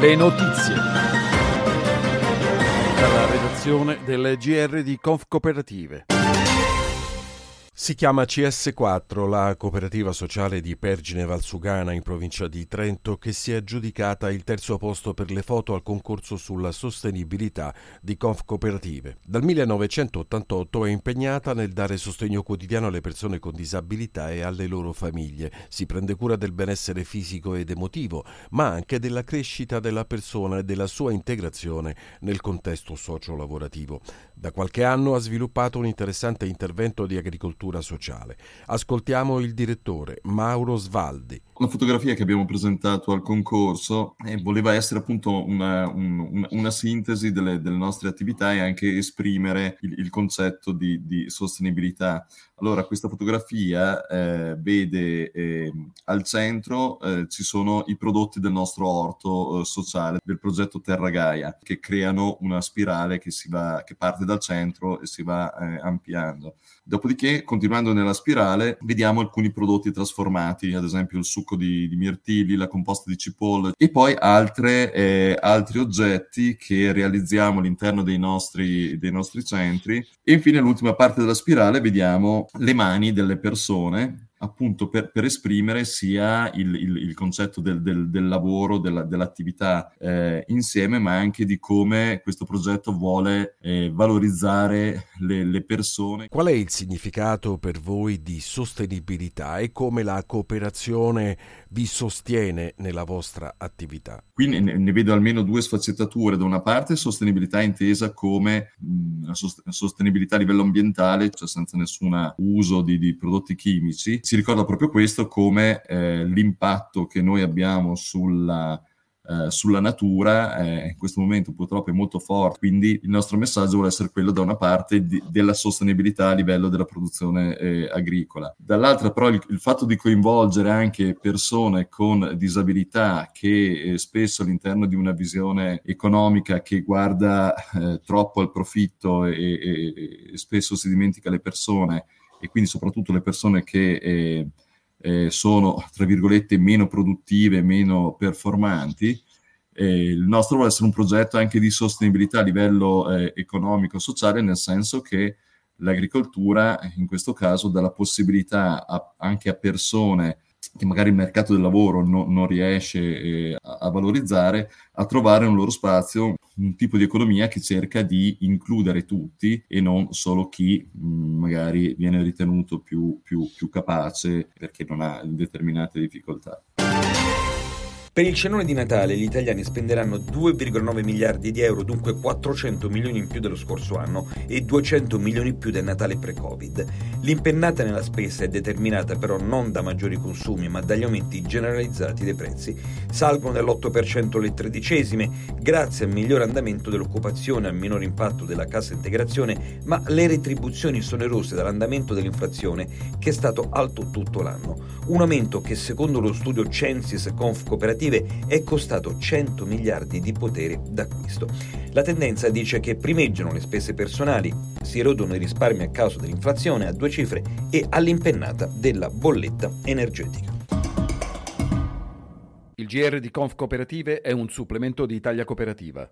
Le notizie. Dalla redazione del GR di Conf Cooperative. Si chiama CS4, la cooperativa sociale di Pergine Valsugana in provincia di Trento che si è aggiudicata il terzo posto per le foto al concorso sulla sostenibilità di Conf Cooperative. Dal 1988 è impegnata nel dare sostegno quotidiano alle persone con disabilità e alle loro famiglie. Si prende cura del benessere fisico ed emotivo, ma anche della crescita della persona e della sua integrazione nel contesto socio-lavorativo. Da qualche anno ha sviluppato un interessante intervento di agricoltura cultura sociale. Ascoltiamo il direttore Mauro Svaldi. La fotografia che abbiamo presentato al concorso eh, voleva essere appunto una, un, una sintesi delle, delle, nostre attività e anche esprimere il, il concetto di, di, sostenibilità. Allora, questa fotografia eh, vede eh, al centro eh, ci sono i prodotti del nostro orto eh, sociale, del progetto Terra Gaia, che creano una spirale che, va, che parte dal centro e si va eh, ampliando. Dopodiché, continuando nella spirale, vediamo alcuni prodotti trasformati, ad esempio il succo di, di mirtilli, la composta di cipolle e poi altre, eh, altri oggetti che realizziamo all'interno dei nostri, dei nostri centri. E infine, l'ultima parte della spirale, vediamo le mani delle persone appunto per, per esprimere sia il, il, il concetto del, del, del, lavoro, della, dell'attività eh, insieme, ma anche di come questo progetto vuole eh, valorizzare le, le, persone. Qual è il significato per voi di sostenibilità e come la cooperazione vi sostiene nella vostra attività? Qui ne, ne vedo almeno due sfaccettature. Da una parte sostenibilità intesa come mh, sostenibilità a livello ambientale, cioè senza nessun uso di, di prodotti chimici, si ricorda proprio questo come eh, l'impatto che noi abbiamo sulla, eh, sulla natura eh, in questo momento purtroppo è molto forte, quindi il nostro messaggio vuole essere quello da una parte di, della sostenibilità a livello della produzione eh, agricola, dall'altra però il, il, fatto di coinvolgere anche persone con disabilità che eh, spesso all'interno di una visione economica che guarda eh, troppo al profitto e, e, e spesso si dimentica le persone, e quindi soprattutto le persone che eh, eh, sono, tra virgolette, meno produttive, meno performanti. Eh, il nostro vuole essere un progetto anche di sostenibilità a livello eh, economico, sociale, nel senso che l'agricoltura, in questo caso, dà la possibilità a, anche a persone che magari il mercato del lavoro no, non riesce eh, a, valorizzare, a trovare un loro spazio, un tipo di economia che cerca di includere tutti e non solo chi mh, magari viene ritenuto più, più, più capace perché non ha determinate difficoltà. Per il cenone di Natale gli italiani spenderanno 2,9 miliardi di euro, dunque 400 milioni in più dello scorso anno e 200 milioni in più del Natale pre-Covid. L'impennata nella spesa è determinata però non da maggiori consumi ma dagli aumenti generalizzati dei prezzi. Salgono dell'8% le tredicesime grazie al miglior andamento dell'occupazione, al minor impatto della cassa integrazione, ma le retribuzioni sono erose dall'andamento dell'inflazione che è stato alto tutto l'anno. Un aumento che secondo lo studio Censis Conf Cooperativa amministrative è costato 100 miliardi di potere d'acquisto. La tendenza dice che primeggiano le spese personali, si erodono i risparmi a causa dell'inflazione a due cifre e all'impennata della bolletta energetica. Il GR di Conf Cooperative è un supplemento di Italia Cooperativa.